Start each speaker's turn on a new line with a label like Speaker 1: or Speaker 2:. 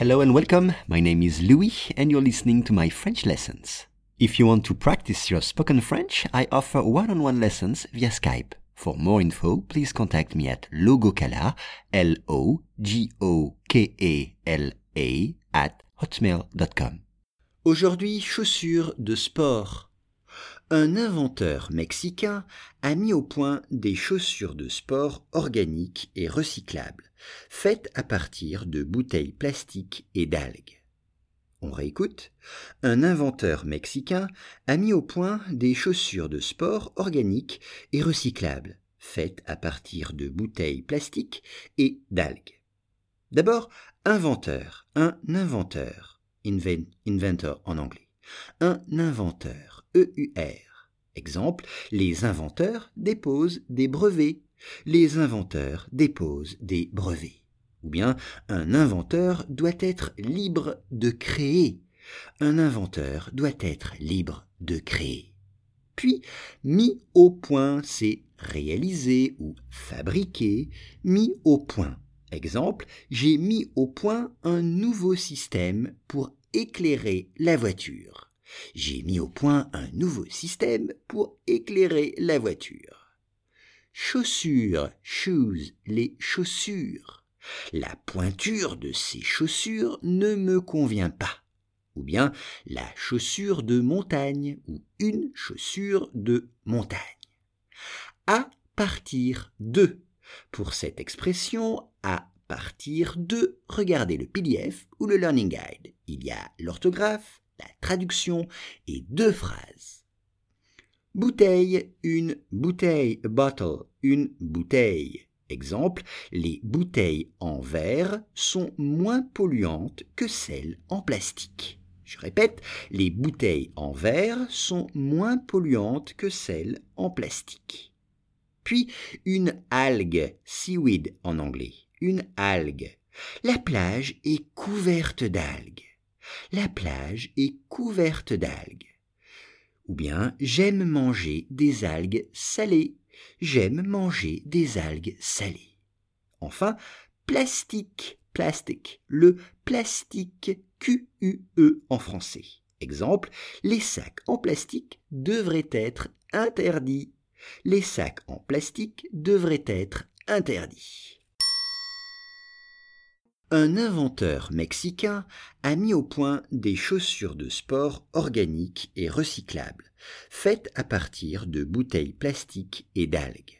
Speaker 1: Hello and welcome. My name is Louis and you're listening to my French lessons. If you want to practice your spoken French, I offer one-on-one lessons via Skype. For more info, please contact me at logokala, L-O-G-O-K-E-L-A, at hotmail.com.
Speaker 2: Aujourd'hui, chaussures de sport. Un inventeur mexicain a mis au point des chaussures de sport organiques et recyclables, faites à partir de bouteilles plastiques et d'algues. On réécoute. Un inventeur mexicain a mis au point des chaussures de sport organiques et recyclables, faites à partir de bouteilles plastiques et d'algues. D'abord, inventeur, un inventeur inventor en anglais. Un inventeur, EUR. Exemple, les inventeurs déposent des brevets. Les inventeurs déposent des brevets. Ou bien, un inventeur doit être libre de créer. Un inventeur doit être libre de créer. Puis, mis au point, c'est réaliser ou fabriquer, mis au point. Exemple, j'ai mis au point un nouveau système pour éclairer la voiture. J'ai mis au point un nouveau système pour éclairer la voiture. Chaussures, shoes, les chaussures. La pointure de ces chaussures ne me convient pas. Ou bien la chaussure de montagne ou une chaussure de montagne. À partir de pour cette expression, à partir de, regardez le PDF ou le Learning Guide. Il y a l'orthographe, la traduction et deux phrases. Bouteille, une bouteille, bottle, une bouteille. Exemple, les bouteilles en verre sont moins polluantes que celles en plastique. Je répète, les bouteilles en verre sont moins polluantes que celles en plastique. Puis une algue, seaweed en anglais, une algue. La plage est couverte d'algues. La plage est couverte d'algues. Ou bien j'aime manger des algues salées. J'aime manger des algues salées. Enfin, plastique, plastique, le plastique Q-U-E en français. Exemple, les sacs en plastique devraient être interdits les sacs en plastique devraient être interdits. Un inventeur mexicain a mis au point des chaussures de sport organiques et recyclables, faites à partir de bouteilles plastiques et d'algues.